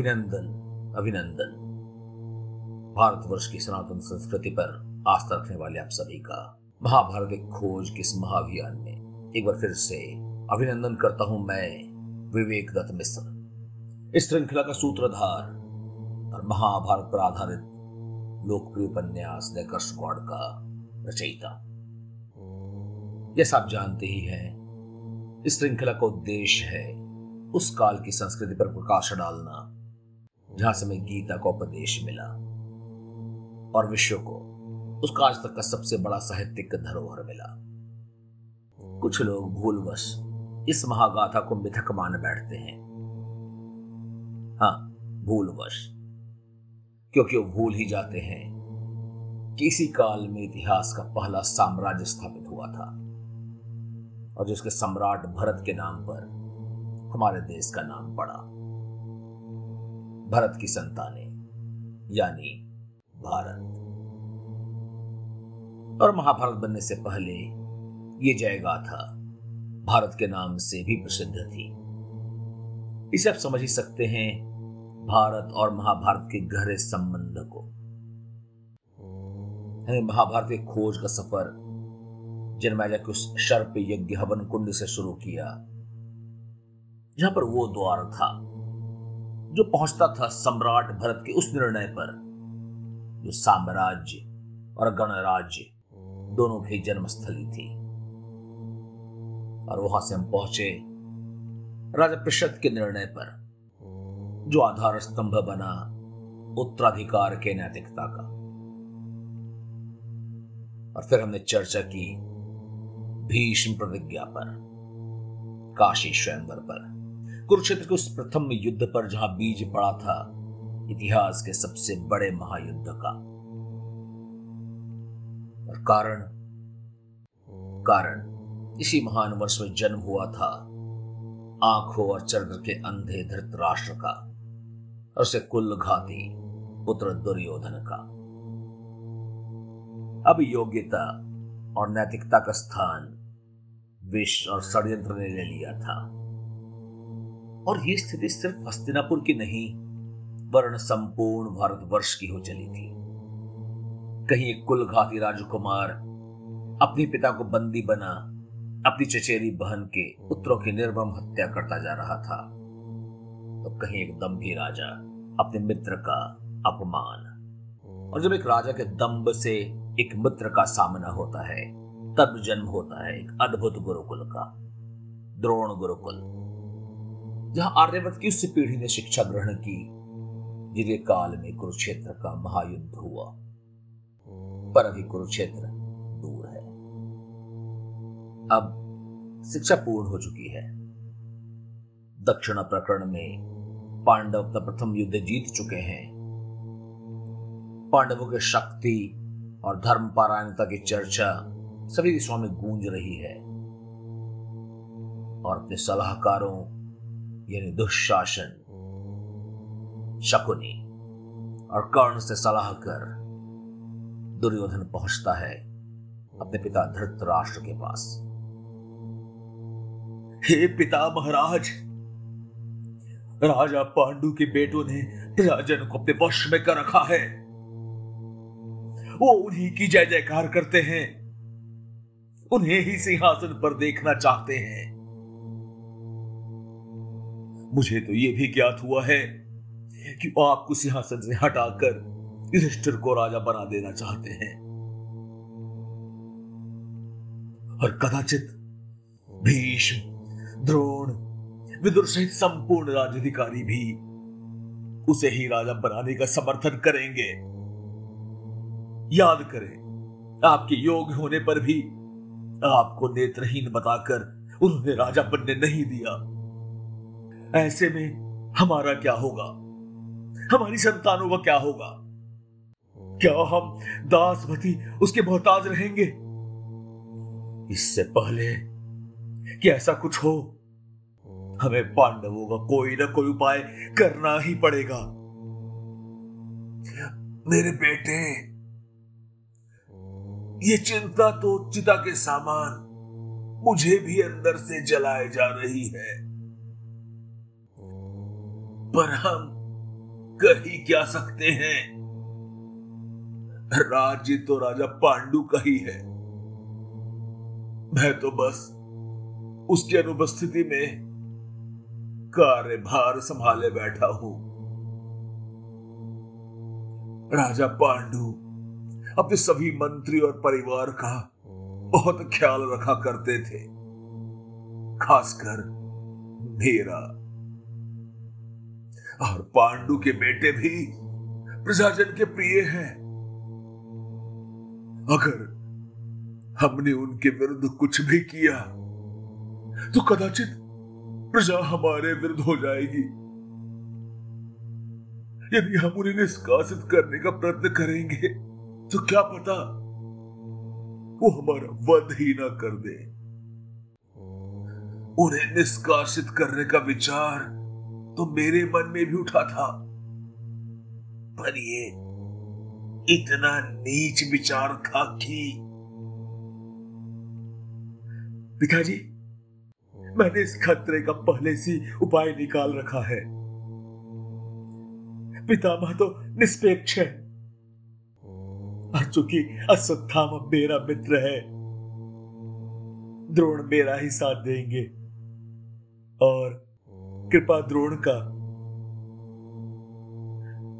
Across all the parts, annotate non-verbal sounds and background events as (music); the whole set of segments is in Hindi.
अभिनंदन अभिनंदन। भारतवर्ष की सनातन संस्कृति पर आस्था रखने वाले आप सभी का महाभारत एक खोज के इस महाअभियान में एक बार फिर से अभिनंदन करता हूँ मैं विवेक दत्त मिश्र। इस श्रृंखला का सूत्रधार और महाभारत पर आधारित लोकप्रिय उपन्यास द गॉड का रचयिता। जैसा आप जानते ही हैं, इस श्रृंखला का उद्देश्य है उस काल की संस्कृति पर प्रकाश डालना जहाँ से हमें गीता का उपदेश मिला और विश्व को उसका आज तक का सबसे बड़ा साहित्यिक धरोहर मिला। कुछ लोग भूलवश इस महागाथा को मिथक मान बैठते हैं। हाँ भूलवश, क्योंकि वो भूल ही जाते हैं कि इसी काल में इतिहास का पहला साम्राज्य स्थापित हुआ था और जिसके सम्राट भरत के नाम पर हमारे देश का नाम पड़ा। भरत की संतानें, यानी भारत। और महाभारत बनने से पहले ये जयगा था भारत के नाम से भी प्रसिद्ध थी। इसे आप समझ ही सकते हैं भारत और महाभारत के गहरे संबंध को। हमें महाभारत के खोज का सफ़र जनमैजा के उस शर्प यज्ञ हवन कुंड से शुरू किया, जहाँ पर वो द्वार था। जो पहुँचता था सम्राट भरत के उस निर्णय पर, जो साम्राज्य और गणराज्य दोनों की जन्मस्थली थी। और वहाँ से हम पहुँचे राजा प्रषद के निर्णय पर, जो आधार स्तंभ बना उत्तराधिकार के नैतिकता का। और फिर हमने चर्चा की भीष्म प्रतिज्ञा पर, काशी स्वयंवर पर। कुरुक्षेत्र के उस प्रथम युद्ध पर जहाँ बीज पड़ा था, इतिहास के सबसे बड़े महायुद्ध का। और कारण? कारण, इसी महान वर्ष में जन्म हुआ था आँखों और चरकर के अंधे धृत राष्ट्र का, और उसे कुल घाती पुत्र दुर्योधन का। अब योग्यता और नैतिकता का स्थान विष और षड्यंत्र ने ले लिया था। और ये स्थिति सिर्फ़ हस्तिनापुर की नहीं, वर्ण संपूर्ण भारतवर्ष की हो चली थी। कहीं एक कुलघाती राजकुमार अपने पिता को बंदी बना, अपनी चचेरी बहन के पुत्रों की निर्मम हत्या करता जा रहा था तो कहीं एक दम्भी राजा अपने मित्र का अपमान। और जब एक राजा के दम्ब से एक मित्र का सामना होता है, तब जन्म होता है एक अद्भुत गुरुकुल का, द्रोण गुरुकुल। जहाँ आर्यवत की उस पीढ़ी ने शिक्षा ग्रहण की जिसके काल में कुरुक्षेत्र का महायुद्ध हुआ। पर अभी कुरुक्षेत्र दूर है। अब शिक्षा पूर्ण हो चुकी है। दक्षिण प्रकरण में पांडव तो प्रथम युद्ध जीत चुके हैं। पांडवों की शक्ति और धर्म पारायणता की चर्चा सभी दिशाओं में गूंज रही है। और अपने सलाहकारों यानी दुशासन, शकुनी, और कर्ण से सलाह कर दुर्योधन पहुँचता है अपने पिता धृतराष्ट्र के पास। हे पिता महाराज, राजा पांडु के बेटों ने राजन को अपने वश में कर रखा है। वो उन्हीं की जय जयकार करते हैं। उन्हें ही सिंहासन पर देखना चाहते हैं। मुझे तो यह भी ज्ञात हुआ है कि वो आपको सिंहासन से हटाकर युधिष्ठिर को राजा बना देना चाहते हैं। और कदाचित भीष्म, द्रोण, विदुर सहित संपूर्ण राजधिकारी भी उसे ही राजा बनाने का समर्थन करेंगे। याद करें, आपके योग होने पर भी आपको नेत्रहीन बताकर उन्होंने राजा बनने नहीं दिया। ऐसे में हमारा क्या होगा? हमारी संतानों का क्या होगा? क्या हम दासवती उसके मोहताज रहेंगे? इससे पहले कि ऐसा कुछ हो, हमें पांडवों का कोई ना कोई उपाय करना ही पड़ेगा। मेरे बेटे, ये चिंता तो चिता के सामान मुझे भी अंदर से जलाए जा रही है। पर हम कह ही क्या सकते हैं? राज्य तो राजा पांडु का ही है। मैं तो बस उसकी अनुपस्थिति में कार्यभार संभाले बैठा हूँ। राजा पांडु अपने सभी मंत्री और परिवार का बहुत ख्याल रखा करते थे, खासकर मेरा और पांडु के बेटे भी प्रजाजन के प्रिय हैं। अगर हमने उनके विरुद्ध कुछ भी किया तो कदाचित प्रजा हमारे विरुद्ध हो जाएगी। यदि हम उन्हें निष्कासित करने का प्रयत्न करेंगे तो क्या पता वो हमारा वध ही ना कर दे। उन्हें निष्कासित करने का विचार तो मेरे मन में भी उठा था। पर ये इतना नीच विचार था कि पिताजी, मैंने इस खतरे का पहले से उपाय निकाल रखा है। पितामह तो निष्पेक्ष है। और चूँकि अश्वत्थामा मेरा मित्र है, द्रोण मेरा ही साथ देंगे। और कृपा द्रोण का।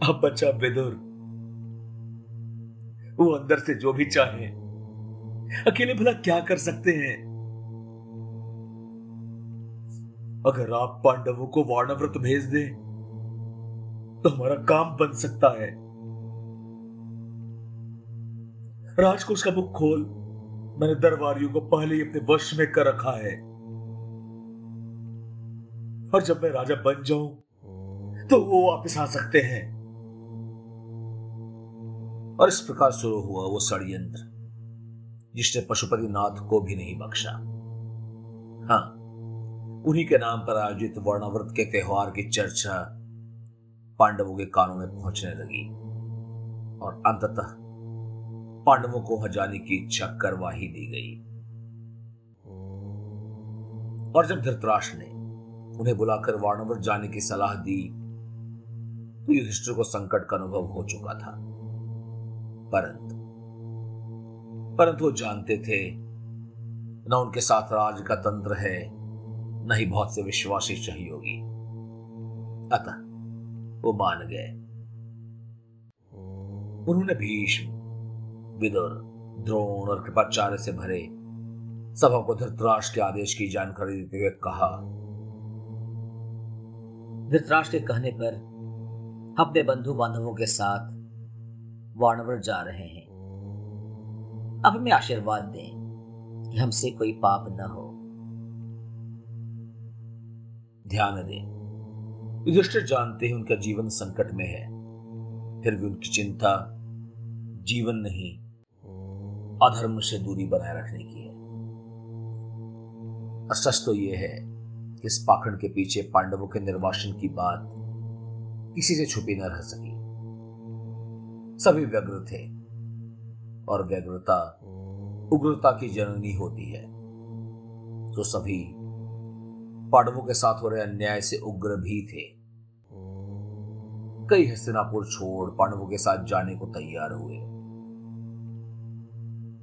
अब बच्चा विदुर। वो अंदर से जो भी चाहे। अकेले भला क्या कर सकते हैं? अगर आप पांडवों को वार्णव्रत भेज दें तो हमारा काम बन सकता है। राजकोष का बुक खोल। मैंने दरबारियों को पहले ही अपने वश में कर रखा है। और जब मैं राजा बन जाऊँ तो वो वापस आ सकते हैं। और इस प्रकार शुरू हुआ वो षडयंत्र, जिसने पशुपति नाथ को भी नहीं बख्शा। हाँ उन्हीं के नाम पर आयोजित वर्णाव्रत के त्योहार की चर्चा पांडवों के कानों में पहुँचने लगी। और अंततः पांडवों को हजाने की इच्छा करवा ही दी गई। और जब धृतराष्ट्र ने उन्हें बुलाकर वाणव्रत जाने की सलाह दी तो युधिष्ठिर को संकट का अनुभव हो चुका था। परंतु परंतु वो जानते थे, न उनके साथ राज का तंत्र है, न ही बहुत से विश्वासी सहयोगी। अतः, वो मान गए। उन्होंने भीष्म, विदुर, द्रोण और कृपाचार्य से भरे सभा को धृतराष्ट्र के आदेश की जानकारी देते हुए कहा धृतराष्ट्र के कहने पर अपने बंधु बांधवों के साथ वाणवर जा रहे हैं। अब हमें आशीर्वाद दें कि हमसे कोई पाप न हो। ध्यान दें, युधिष्ठिर जानते हैं उनका जीवन संकट में है, फिर भी उनकी चिंता जीवन नहीं, अधर्म से दूरी बनाए रखने की है। और सच तो यह है इस पाखंड के पीछे पांडवों के निर्वासन की बात किसी से छुपी न रह सकी। सभी व्यग्र थे और व्यग्रता उग्रता की जननी होती है। तो सभी पांडवों के साथ हो रहे अन्याय से उग्र भी थे। कई हस्तिनापुर छोड़ पांडवों के साथ जाने को तैयार हुए।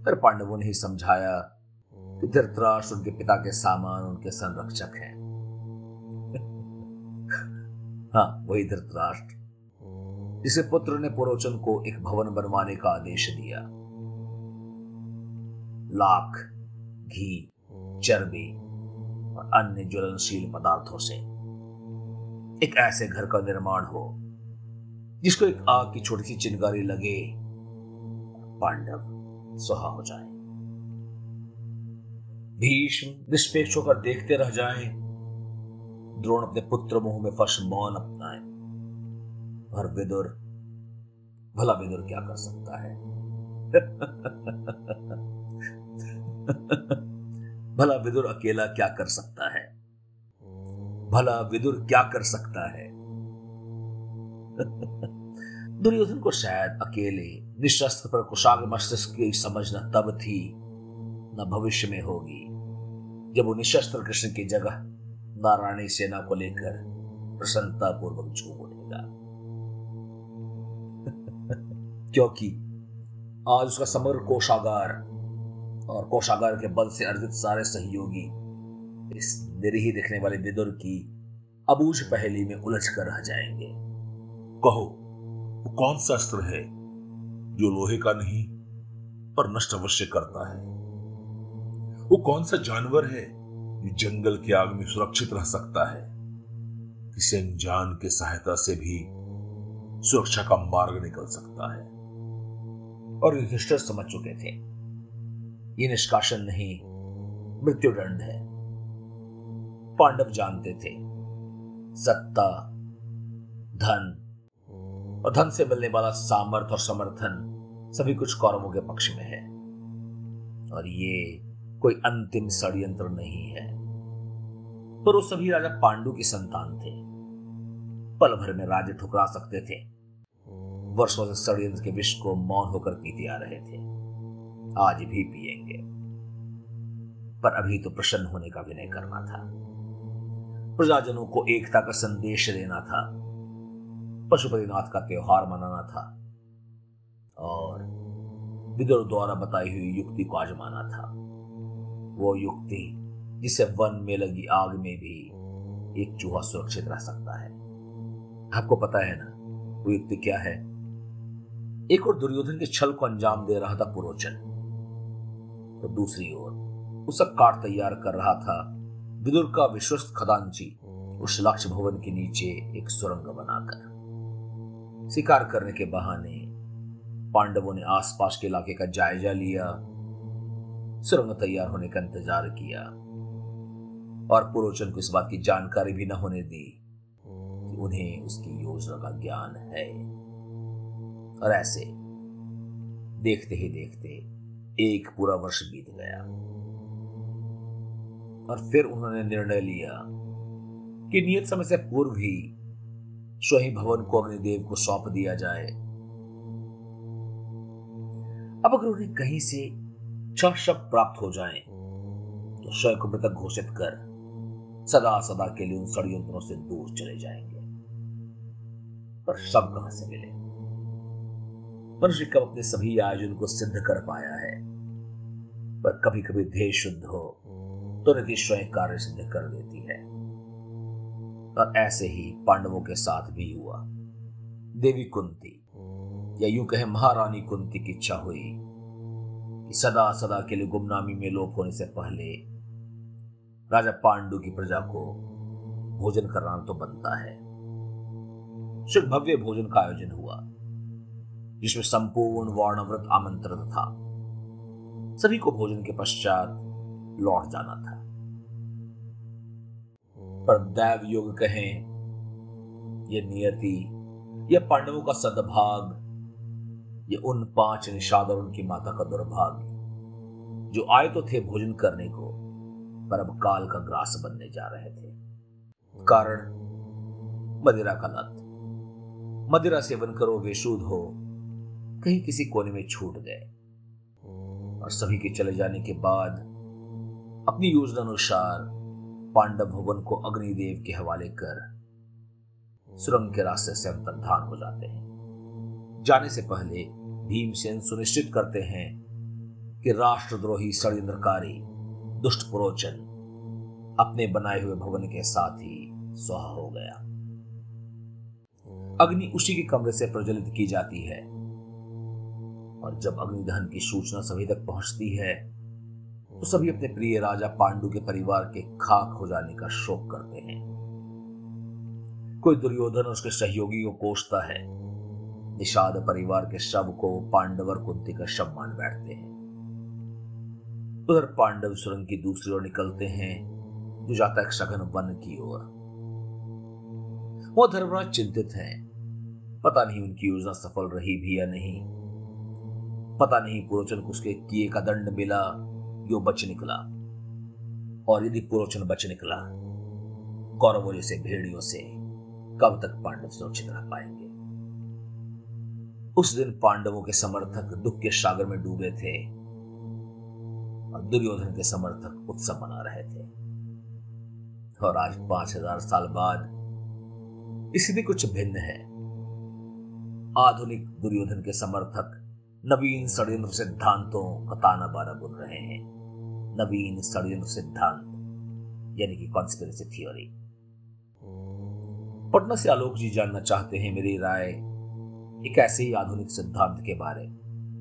पर पांडवों ने ही समझाया कि धृतराष्ट्र उनके पिता के सामान उनके संरक्षक हैं। हाँ वही धृतराष्ट्र। जिसे पुत्र ने पुरोचन को एक भवन बनवाने का आदेश दिया। लाख, घी, चर्बी और अन्य ज्वलनशील पदार्थों से एक ऐसे घर का निर्माण हो, जिसको एक आग की छोटी सी चिनगारी लगे, पांडव सुहा हो जाए। भीष्म निष्पेक्ष होकर देखते रह जाए। द्रोण अपने पुत्र मुँह में फर्श मौन अपनाए। और विदुर, भला विदुर क्या कर सकता है? (laughs) भला विदुर अकेला क्या कर सकता है? भला विदुर क्या कर सकता है? (laughs) दुर्योधन को शायद अकेले, निशस्त्र पर कुशाग्र मस्तिष्क की समझना तब थी, न भविष्य में होगी, जब वो निशस्त्र कृष्ण की जगह नारायणी सेना को लेकर प्रसन्नता पूर्वक झूम उठेगा। (laughs) क्योंकि आज उसका समग्र कोषागार और कोषागार के बल से अर्जित सारे सहयोगी इस निरीही दिखने वाले विदुर की अबूझ पहली में उलझ कर रह जाएँगे। कहो, वो कौन सा अस्त्र है जो लोहे का नहीं, पर नष्ट अवश्य करता है? वो कौन सा जानवर है जो जंगल की आग में सुरक्षित रह सकता है। किसी अनजान की सहायता से भी सुरक्षा का मार्ग निकल सकता है। और युधिष्ठिर समझ चुके थे। ये निष्काशन नहीं, मृत्युदंड है। पांडव जानते थे। सत्ता, धन और धन से मिलने वाला सामर्थ और समर्थन सभी कुछ कौरवों के पक्ष में है। और ये कोई अंतिम षड्यंत्र नहीं है। पर वो सभी राजा पांडु की संतान थे। पल भर में राज्य ठुकरा सकते थे। वर्षों से षड्यंत्र के विष को मौन होकर पीते आ रहे थे। आज भी पिएँगे पर अभी तो प्रसन्न होने का विनय करना था। प्रजाजनों को एकता का संदेश देना था। पशुपतिनाथ का त्योहार मनाना था। और विदुर द्वारा बताई हुई युक्ति को आजमाना था। वो युक्ति जिसे वन में लगी आग में भी एक चूहा सुरक्षित रह सकता है। आपको पता है ना, वो युक्ति क्या है? एक और दुर्योधन के छल को अंजाम दे रहा था पुरोचन। तो दूसरी ओर उसका काट तैयार कर रहा था विदुर का विश्वस्त खदांची उस लक्ष्य भवन के नीचे एक सुरंग बनाकर। शिकार करने के बहाने पांडवों ने आसपास के इलाके का जायजा लिया सुरंग तैयार होने का इंतज़ार किया और पुरोचन को इस बात की जानकारी भी न होने दी कि उन्हें उसकी योजना का ज्ञान है। और ऐसे देखते ही देखते एक पूरा वर्ष बीत गया और फिर उन्होंने निर्णय लिया कि नियत समय से पूर्व ही स्वयं भवन को अग्निदेव को सौंप दिया जाए। अब अगर उन्हें कहीं से छह शब्द प्राप्त हो जाए। तो स्वयं को मृतक घोषित कर सदा सदा के लिए उन षड्यंत्रों से दूर चले जाएँगे। पर शब्द कहाँ से मिले? मनुष्य कब अपने सभी आयोजन को सिद्ध कर पाया है? पर कभी कभी ध्येय शुद्ध हो तो नीति स्वयं कार्य सिद्ध कर देती है। और ऐसे ही पांडवों के साथ भी हुआ। देवी कुंती या यूँ कहे महारानी कुंती की इच्छा हुई। कि सदा सदा के लिए गुमनामी में लोप होने से पहले राजा पांडु की प्रजा को भोजन कराना तो बनता है। शुभ भव्य भोजन का आयोजन हुआ, जिसमें संपूर्ण वर्णव्रत आमंत्रित था। सभी को भोजन के पश्चात लौट जाना था। पर दैव योग कहें यह नियति यह पांडवों का सदभाग ये उन पाँच निषाद और उनकी माता का दुर्भाग्य, जो आए तो थे भोजन करने को, पर अब काल का ग्रास बनने जा रहे थे। कारण, मदिरा का लत। मदिरा सेवन करो वेशुद हो, कहीं किसी कोने में छूट गए। और सभी के चले जाने के बाद, अपनी योजना अनुसार पांडव भवन को अग्निदेव के हवाले कर सुरंग के रास्ते से अंतर्धान हो जाते हैं। जाने से पहले भीमसेन सुनिश्चित करते हैं कि राष्ट्रद्रोही षड्यंत्रकारी, दुष्ट पुरोचन, अपने बनाए हुए भवन के साथ ही सुहा हो गया। अग्नि उसी के कमरे से प्रज्वलित की जाती है। और जब अग्निदहन की सूचना सभी तक पहुँचती है तो सभी अपने प्रिय राजा पांडु के परिवार के खाक हो जाने का शोक करते हैं। कोई दुर्योधन उसके सहयोगी को कोसता है निषाद परिवार के शव को पांडव और कुंती का शव मान बैठते हैं। उधर पांडव सुरंग की दूसरी ओर निकलते हैं, जो जाता है सघन वन की ओर। वो धर्मराज चिंतित हैं। पता नहीं उनकी योजना सफल रही भी या नहीं। पता नहीं पुरोचन को उसके किए का दंड मिला यो बच निकला। और यदि पुरोचन बच निकला, कौरवों जैसे भेड़ियों से कब तक पांडव सुरक्षित रह पाएँगे? उस दिन पांडवों के समर्थक दुख के सागर में डूबे थे और दुर्योधन के समर्थक उत्सव मना रहे थे। और आज पाँच हज़ार साल बाद स्थिति कुछ भिन्न है। आधुनिक दुर्योधन के समर्थक नवीन षड्यंत्र सिद्धांतों का ताना बाना बुन रहे हैं। नवीन षड्यंत्र सिद्धांत, यानी कि कॉन्स्पिरेसी थियोरी पटना से आलोक जी जानना चाहते हैं मेरी राय एक ऐसे ही आधुनिक सिद्धांत के बारे,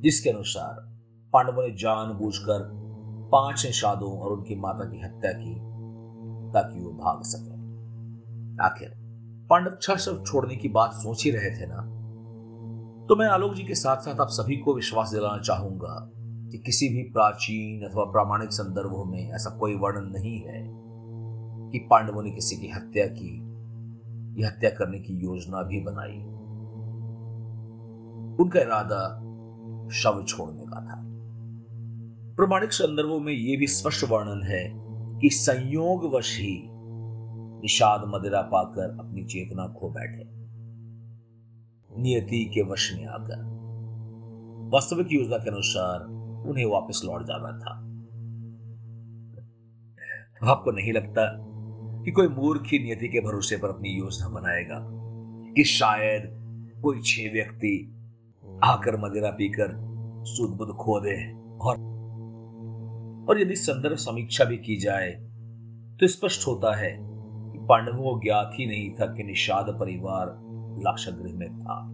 जिसके अनुसार पांडवों ने जान जानबूझकर पाँच निषादों और उनकी माता की हत्या की, ताकि वो भाग सके। आखिर, पांडव छह शव छोड़ने की बात सोच ही रहे थे ना? तो मैं आलोक जी के साथ साथ आप सभी को विश्वास दिलाना चाहूँगा कि किसी भी प्राचीन अथवा प्रामाणिक संदर्भों में ऐसा कोई वर्णन नहीं है कि पांडवों ने किसी की हत्या की, या हत्या करने की योजना भी बनाई। उनका इरादा शव छोड़ने का था। प्रमाणिक संदर्भों में यह भी स्पष्ट वर्णन है कि संयोगवश ही निषाद मदिरा पाकर अपनी चेतना खो बैठे। नियति के वश में आकर वास्तविक योजना के अनुसार उन्हें वापस लौट जाना था। आपको नहीं लगता कि कोई मूर्ख ही नियति के भरोसे पर अपनी योजना बनाएगा कि शायद कोई छह व्यक्ति आकर मदिरा पीकर सुध बुध खो दे और और यदि संदर्भ समीक्षा भी की जाए तो स्पष्ट होता है कि पांडवों को ज्ञात ही नहीं था कि निषाद परिवार लाक्षागृह में था।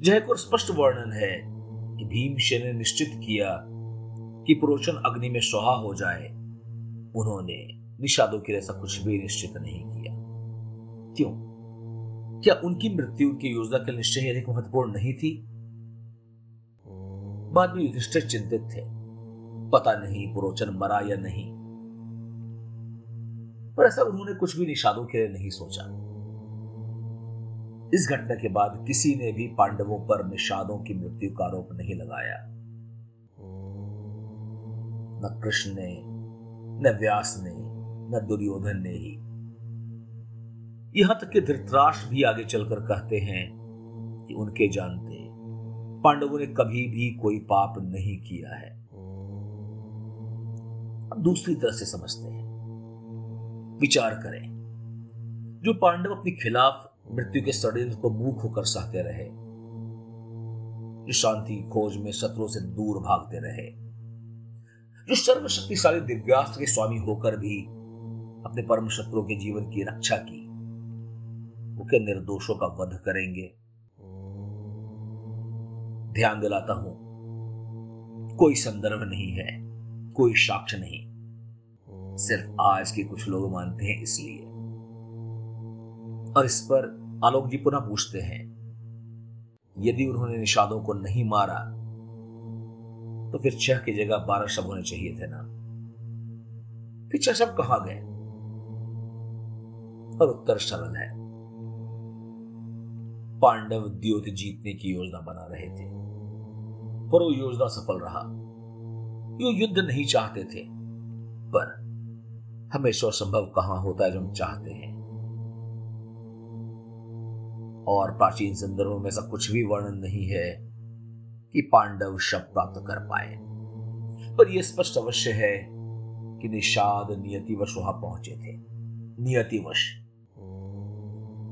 जयकुर स्पष्ट वर्णन है कि भीमसेन ने निश्चित किया कि पुरोचन अग्नि में सुहा हो जाए। उन्होंने निषादों के लिए ऐसा कुछ भी निश्चित नहीं किया। क्यों? क्या उनकी मृत्यु, उनकी योजना के निश्चय अधिक महत्वपूर्ण नहीं थी? बाद में युधिष्ठिर चिंतित थे। पता नहीं, पुरोचन मरा या नहीं। पर ऐसा उन्होंने कुछ भी निषादों के लिए नहीं सोचा। इस घटना के बाद किसी ने भी पांडवों पर निषादों की मृत्यु का आरोप नहीं लगाया। न कृष्ण ने, न व्यास ने, न दुर्योधन ने ही। यहाँ तक कि धृतराष्ट्र भी आगे चलकर कहते हैं कि उनके जानते पांडवों ने कभी भी कोई पाप नहीं किया है। अब दूसरी तरह से समझते हैं। विचार करें, जो पांडव अपने खिलाफ मृत्यु के षड्यंत्र को मुख होकर सहते रहे, जो शांति खोज में शत्रुओं से दूर भागते रहे, जो सर्वशक्तिशाली दिव्यास्त्र के स्वामी होकर भी अपने परम शत्रुओं के जीवन की रक्षा की क्या निर्दोषों का वध करेंगे। ध्यान दिलाता हूँ, कोई संदर्भ नहीं है, कोई साक्ष्य नहीं। सिर्फ़ आज के कुछ लोग मानते हैं इसलिए। और इस पर आलोक जी पुनः पूछते हैं, यदि उन्होंने निषादों को नहीं मारा तो फिर छह की जगह बारह शब होने चाहिए थे ना? फिर छह शब कहा गए? और उत्तर सरल है। पांडव द्योत जीतने की योजना बना रहे थे। पर वो योजना सफल रहा। यो युद्ध नहीं चाहते थे, पर हमेशा संभव कहाँ होता है जो हम चाहते हैं। और प्राचीन संदर्भों में ऐसा कुछ भी वर्णन नहीं है कि पांडव शब प्राप्त कर पाए। पर यह स्पष्ट अवश्य है कि निषाद नियतिवश वहाँ पहुँचे थे। नियतिवश।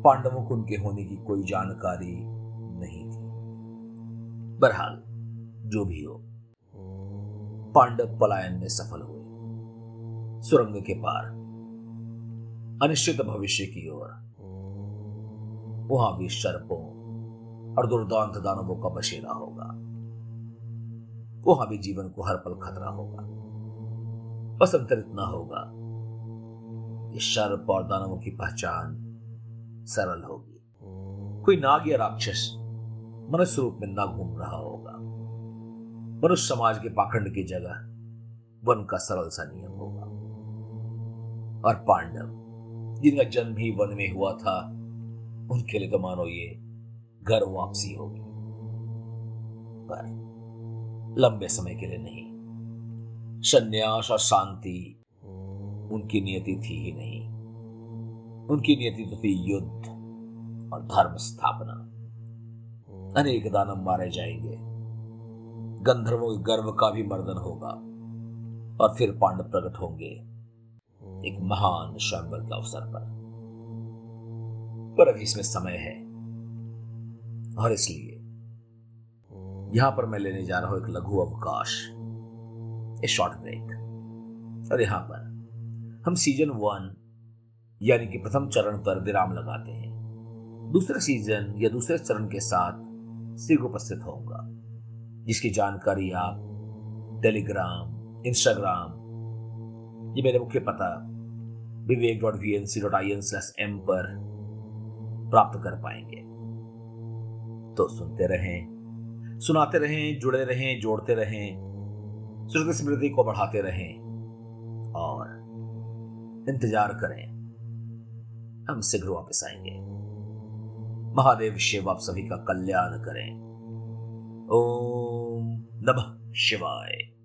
पांडवों को उनके होने की कोई जानकारी नहीं थी। बहरहाल, जो भी हो, पांडव पलायन में सफल हुए। सुरंग के पार, अनिश्चित भविष्य की ओर। वहाँ भी शर्पों और दुर्दांत दानवों का बसेरा होगा। वहाँ भी जीवन को हर पल खतरा होगा। बस अंतर इतना होगा कि शर्प और दानवों की पहचान सरल होगी। कोई नाग या राक्षस मनुष्य रूप में ना घूम रहा होगा। मनुष्य समाज के पाखंड की जगह वन का सरल सा नियम होगा। और पांडव, जिनका जन्म ही वन में हुआ था, उनके लिए तो मानो ये घर वापसी होगी पर लंबे समय के लिए नहीं। संन्यास और शांति उनकी नियति थी ही नहीं। उनकी नियति तो थी युद्ध और धर्म स्थापना। अनेक दानव मारे जाएँगे। गंधर्वों के गर्व का भी मर्दन होगा और फिर पांडव प्रकट होंगे एक महान स्वयंवर के अवसर पर। पर अभी इसमें समय है और इसलिए यहाँ पर मैं लेने जा रहा हूँ एक लघु अवकाश ए शॉर्ट ब्रेक। और यहाँ पर हम सीज़न वन यानी कि प्रथम चरण पर विराम लगाते हैं। दूसरे सीज़न या दूसरे चरण के साथ शीघ्र उपस्थित होऊँगा। जिसकी जानकारी आप टेलीग्राम इंस्टाग्राम ये मेरे मुख्य पता Vivek dot V N C dot I N slash M पर प्राप्त कर पाएँगे। तो सुनते रहें, सुनाते रहें, जुड़े रहें, जोड़ते रहें श्रुति स्मृति को बढ़ाते रहें और इंतज़ार करें। हम शीघ्र वापस आएँगे। महादेव शिव आप सभी का कल्याण करें। ओम नमः शिवाय।